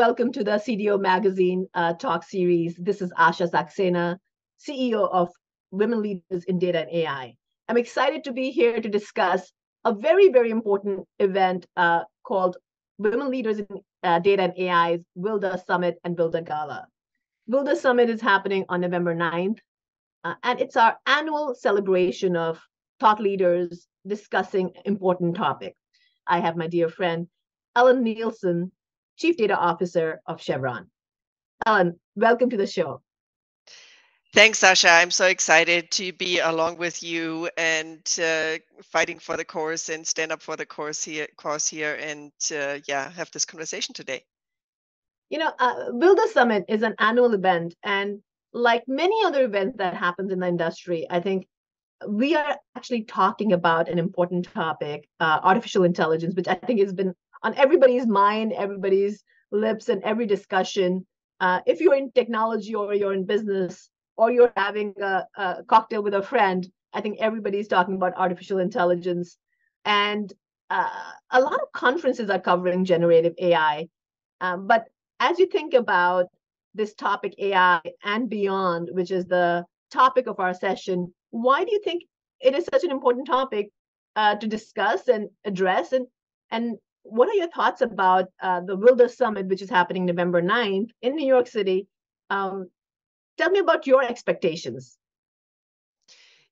welcome to the CDO Magazine uh, talk series. This is Asha Saxena, CEO of Women Leaders in Data and AI. I'm excited to be here to discuss a very, very important event uh, called Women Leaders in uh, Data and AI's WILDA Summit and WILDA Gala. WILDA Summit is happening on November 9th, uh, and it's our annual celebration of thought leaders discussing important topics. I have my dear friend Ellen Nielsen, Chief Data Officer of Chevron. Ellen, welcome to the show. Thanks, Asha. I'm so excited to be along with you and uh, fighting for the course and stand up for the course here, course here, and uh, yeah, have this conversation today. You know, uh, WILDA Summit is an annual event, and like many other events that happens in the industry, I think we are actually talking about an important topic, uh, artificial intelligence, which I think has been on everybody's mind, everybody's lips, and every discussion. Uh, if you're in technology or you're in business, or you're having a, a cocktail with a friend, I think everybody's talking about artificial intelligence. And uh, a lot of conferences are covering generative AI. Um, but as you think about this topic, AI and beyond, which is the topic of our session, why do you think it is such an important topic uh, to discuss and address? And, and what are your thoughts about uh, the Wilda Summit, which is happening November 9th in New York City? Um, Tell me about your expectations.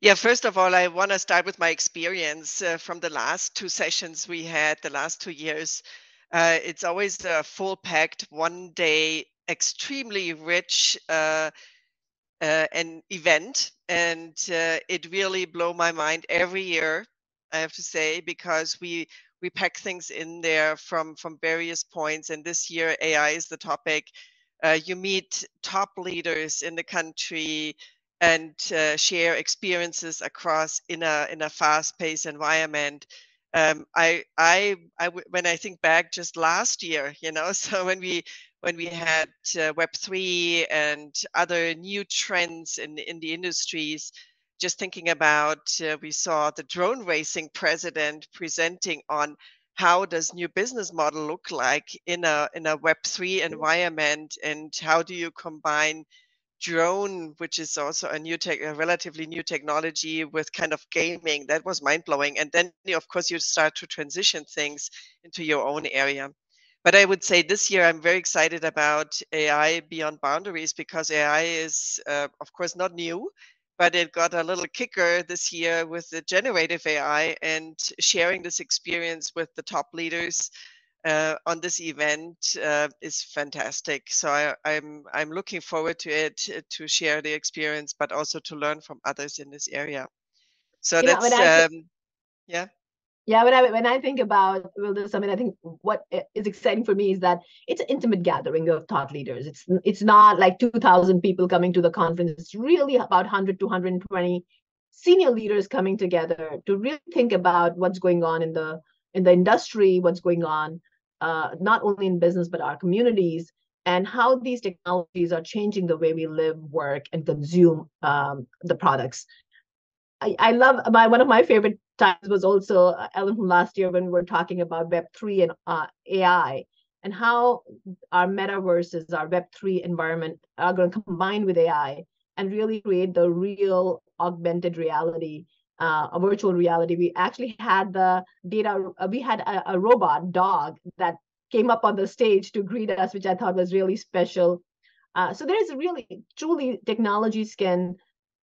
Yeah, first of all, I want to start with my experience uh, from the last two sessions we had the last two years. Uh, it's always a full packed one day, extremely rich uh, uh an event. And uh, it really blew my mind every year, I have to say, because we we pack things in there from from various points. And this year, AI is the topic uh, you meet top leaders in the country and uh, share experiences across in a in a fast-paced environment. Um, I, I, I, when I think back just last year, you know, so when we when we had uh, Web three and other new trends in in the industries, just thinking about, uh, we saw the drone racing president presenting on how does new business model look like in a in a web3 environment and how do you combine drone which is also a new tech a relatively new technology with kind of gaming? That was mind blowing and then of course you start to transition things into your own area. But i would say this year i'm very excited about ai beyond boundaries because ai is uh, of course not new but it got a little kicker this year with the generative AI and sharing this experience with the top leaders uh, on this event uh, is fantastic. So I, am I'm, I'm looking forward to it uh, to share the experience, but also to learn from others in this area. So you that's um, yeah yeah when i when i think about WILDA Summit i think what is exciting for me is that it's an intimate gathering of thought leaders. It's it's not like 2000 people coming to the conference. It's really about 100 to 120 senior leaders coming together to really think about what's going on in the in the industry what's going on uh, not only in business but our communities and how these technologies are changing the way we live work and consume um, the products I, love my one of my favorite times was also uh, Ellen from last year when we were talking about Web three and uh, AI and how our metaverses, our Web three environment are going to combine with AI and really create the real augmented reality, uh, a virtual reality. We actually had the data. Uh, we had a, a robot dog that came up on the stage to greet us, which I thought was really special. Uh, so there is really truly technologies can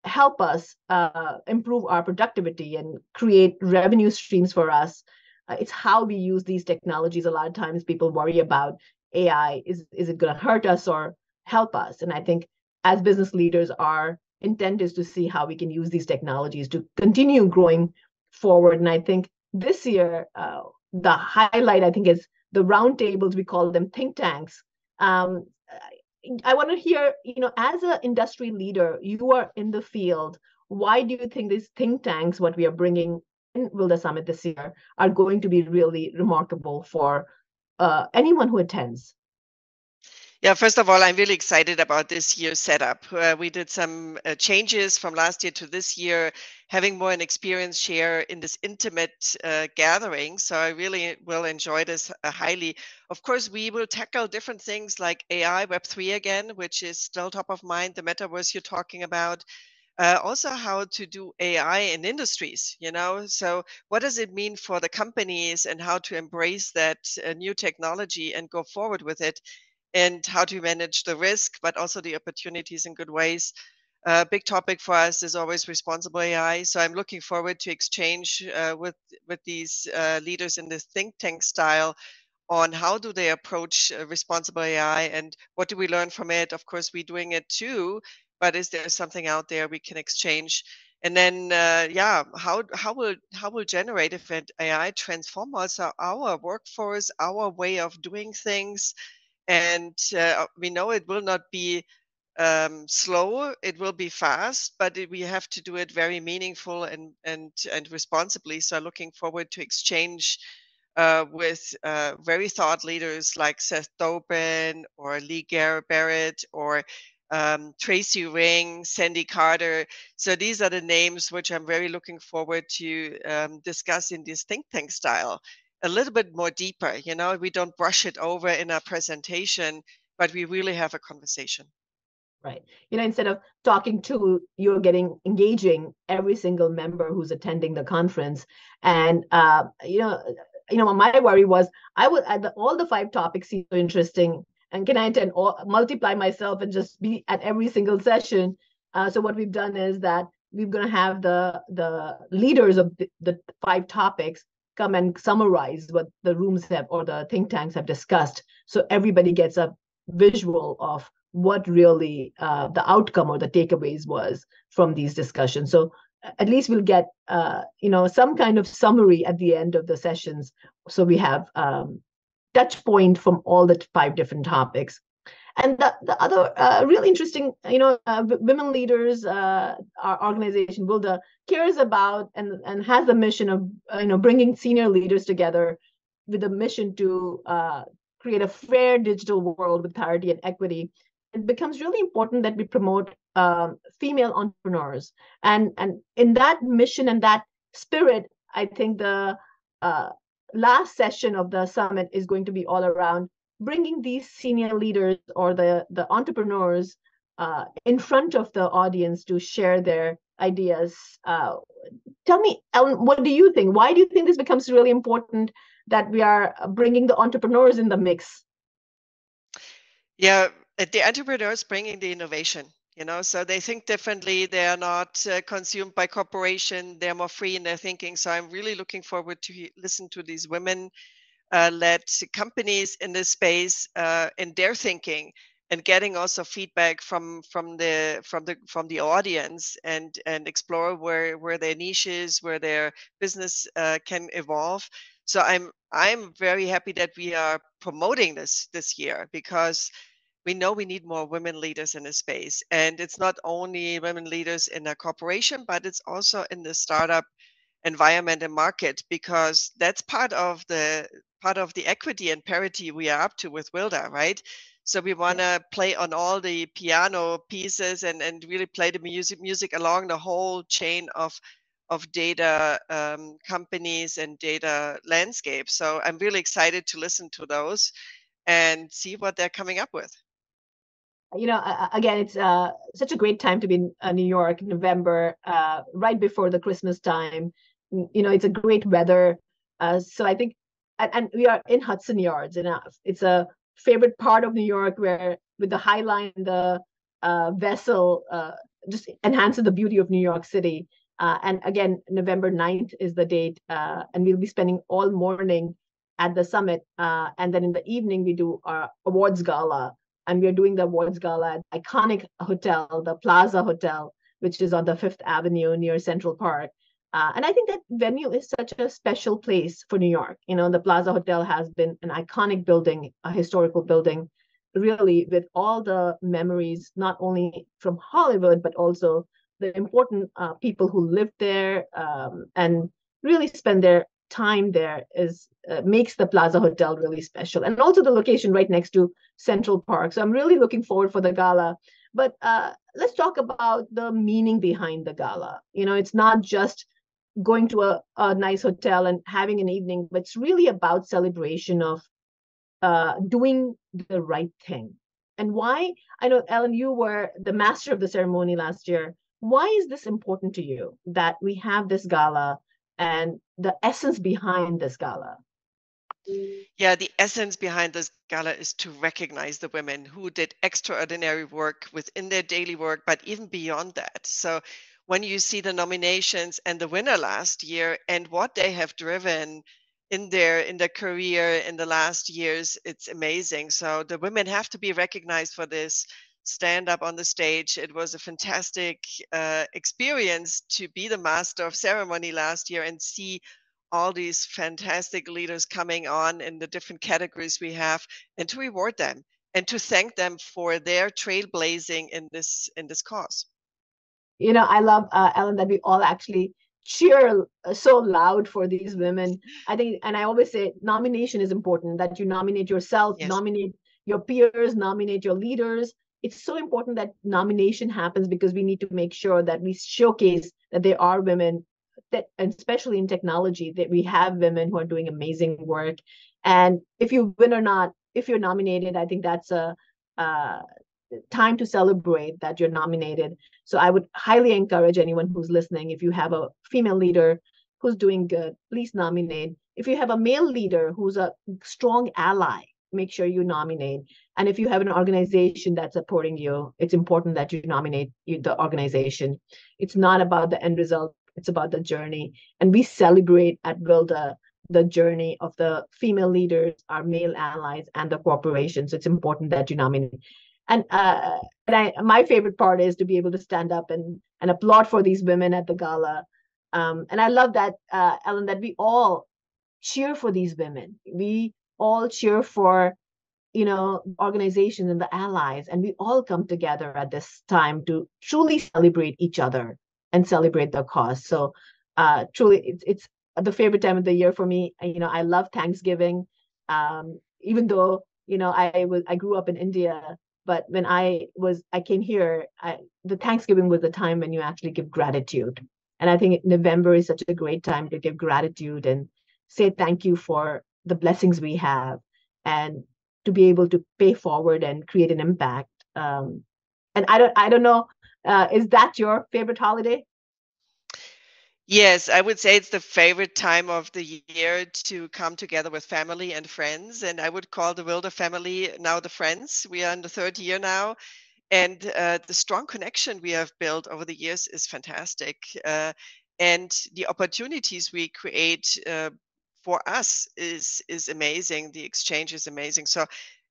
help us uh, improve our productivity and create revenue streams for us. Uh, it's how we use these technologies. A lot of times people worry about AI. Is, is it going to hurt us or help us? And I think as business leaders, our intent is to see how we can use these technologies to continue growing forward. And I think this year, uh, the highlight, I think, is the roundtables. We call them think tanks. Um, I want to hear, you know, as an industry leader, you are in the field. Why do you think these think tanks, what we are bringing in WILDA Summit this year, are going to be really remarkable for uh, anyone who attends? Yeah, first of all, I'm really excited about this year's setup. Uh, we did some uh, changes from last year to this year, having more an experience share in this intimate uh, gathering. So I really will enjoy this uh, highly. Of course, we will tackle different things like AI, Web3 again, which is still top of mind, the metaverse you're talking about. Uh, also how to do ai in industries you know so what does it mean for the companies and how to embrace that uh, new technology and go forward with it and how to manage the risk, but also the opportunities in good ways. A uh, big topic for us is always responsible AI. So I'm looking forward to exchange uh, with with these uh, leaders in this think tank style on how do they approach uh, responsible AI and what do we learn from it. Of course, we're doing it too, but is there something out there we can exchange? And then, uh, yeah, how how will how will generative AI transform also our workforce, our way of doing things? And uh, we know it will not be um, slow it will be fast but it, we have to do it very meaningful and and and responsibly so i'm looking forward to exchange uh, with uh, very thought leaders like Seth Dobrin or Lee Barrett or um, Tracy Ring, Sandy Carter. So these are the names which I'm very looking forward to um, discuss in this think tank style a little bit more deeper. You know, we don't brush it over in our presentation, but we really have a conversation. Right. You know, instead of talking to, you're getting engaging every single member who's attending the conference. And, uh, you know, you know, my worry was I would, the, all the five topics seem so interesting. And can I attend or multiply myself and just be at every single session? Uh, so what we've done is that we're going to have the the leaders of the, the five topics come and summarize what the rooms have or the think tanks have discussed so everybody gets a visual of what really uh, the outcome or the takeaways was from these discussions. So at least we'll get uh, you know some kind of summary at the end of the sessions. So we have um, touch point from all the five different topics and the, the other uh, really interesting, you know, uh, women leaders, uh, our organization, WILDA, cares about and, and has the mission of, uh, you know, bringing senior leaders together with a mission to uh, create a fair digital world with parity and equity. It becomes really important that we promote um, female entrepreneurs. And, and in that mission and that spirit, I think the uh, last session of the summit is going to be all around bringing these senior leaders or the the entrepreneurs uh, in front of the audience to share their ideas. Uh, tell me, Ellen, what do you think? Why do you think this becomes really important that we are bringing the entrepreneurs in the mix? Yeah, uh, the entrepreneurs bringing the innovation. You know, so they think differently. They are not uh, consumed by corporation. They're more free in their thinking. So I'm really looking forward to listen to these women uh, led companies in this space uh, in their thinking and getting also feedback from from the from the from the audience and and explore where where their niches where their business uh, can evolve. So i'm i'm very happy that we are promoting this this year because we know we need more women leaders in the space. And it's not only women leaders in a corporation but it's also in the startup environment and market because that's part of the part of the equity and parity we are up to with Wilda, right? So we want to play on all the piano pieces and, and really play the music music along the whole chain of of data um, companies and data landscape. So I'm really excited to listen to those and see what they're coming up with. You know, again, it's uh, such a great time to be in uh, New York, November, uh, right before the Christmas time. You know, it's a great weather. Uh, so I think and, and we are in Hudson Yards, and it's a favorite part of New York where with the High Line, the uh, vessel uh, just enhances the beauty of New York City. Uh, and again, November 9th is the date, uh, and we'll be spending all morning at the summit. Uh, and then in the evening, we do our awards gala, and we are doing the awards gala at iconic hotel, the Plaza Hotel, which is on the Fifth Avenue near Central Park. Uh, and I think that venue is such a special place for New York. You know, the Plaza Hotel has been an iconic building, a historical building, really with all the memories, not only from Hollywood, but also the important uh, people who lived there um, and really spend their time there is uh, makes the Plaza Hotel really special, and also the location right next to Central Park. So I'm really looking forward for the gala. But uh, let's talk about the meaning behind the gala. You know, it's not just going to a, a nice hotel and having an evening, but it's really about celebration of uh, doing the right thing. And why? I know, Ellen, you were the master of the ceremony last year. Why is this important to you that we have this gala and the essence behind this gala? Yeah, the essence behind this gala is to recognize the women who did extraordinary work within their daily work, but even beyond that. So when you see the nominations and the winner last year and what they have driven in their in their career in the last years it's amazing. So the women have to be recognized for this stand up on the stage. It was a fantastic uh, experience to be the master of ceremony last year and see all these fantastic leaders coming on in the different categories we have and to reward them and to thank them for their trailblazing in this in this cause you know i love uh, ellen that we all actually cheer uh, so loud for these women. I think and i always say nomination is important that you nominate yourself yes. nominate your peers nominate your leaders. It's so important that nomination happens because we need to make sure that we showcase that there are women that and especially in technology that we have women who are doing amazing work. And if you win or not if you're nominated i think that's a uh, time to celebrate that you're nominated. So I would highly encourage anyone who's listening, if you have a female leader who's doing good, please nominate. If you have a male leader who's a strong ally, make sure you nominate. And if you have an organization that's supporting you, it's important that you nominate the organization. It's not about the end result, it's about the journey. And we celebrate at Wilda the journey of the female leaders, our male allies, and the corporations. It's important that you nominate and uh, and I, my favorite part is to be able to stand up and and applaud for these women at the gala. Um, and I love that, uh, Ellen, that we all cheer for these women. We all cheer for, you know, organizations and the allies, and we all come together at this time to truly celebrate each other and celebrate the cause. So, uh, truly, it's it's the favorite time of the year for me. You know, I love Thanksgiving. Um, even though you know I was I grew up in India, but when i was i came here I, the thanksgiving was the time when you actually give gratitude. And i think november is such a great time to give gratitude and say thank you for the blessings we have and to be able to pay forward and create an impact. Um, and i don't i don't know uh, is that your favorite holiday Yes, I would say it's the favorite time of the year to come together with family and friends. And I would call the Wilda family now the friends. We are in the third year now. And uh, the strong connection we have built over the years is fantastic. Uh, and the opportunities we create uh, for us is is amazing. The exchange is amazing. So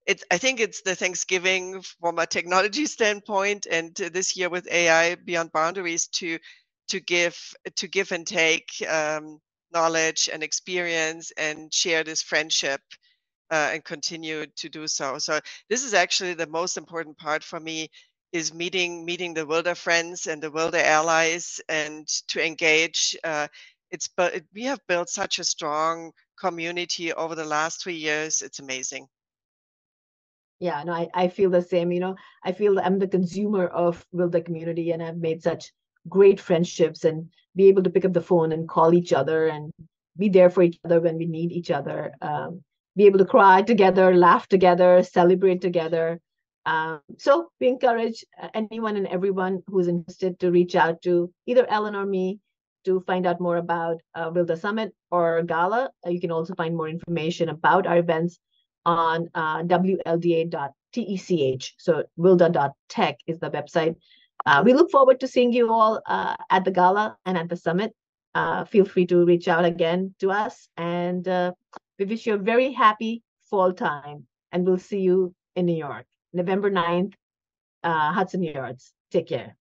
it, I think it's the Thanksgiving from a technology standpoint, and this year with AI Beyond Boundaries to to give to give and take um, knowledge and experience and share this friendship uh, and continue to do so. So this is actually the most important part for me is meeting meeting the wilda friends and the wilda allies and to engage. Uh, it's but we have built such a strong community over the last three years. It's amazing. Yeah, no, I, I feel the same. You know, I feel I'm the consumer of Wilda community and I've made such great friendships and be able to pick up the phone and call each other and be there for each other when we need each other um, be able to cry together laugh together celebrate together. Um, so we encourage uh, anyone and everyone who's interested to reach out to either ellen or me to find out more about uh, wilda summit or gala. Uh, you can also find more information about our events on uh, wlda.tech so wilda.tech is the website uh, we look forward to seeing you all uh, at the gala and at the summit. Uh, feel free to reach out again to us. And uh, we wish you a very happy fall time. And we'll see you in New York, November 9th, uh, Hudson Yards. Take care.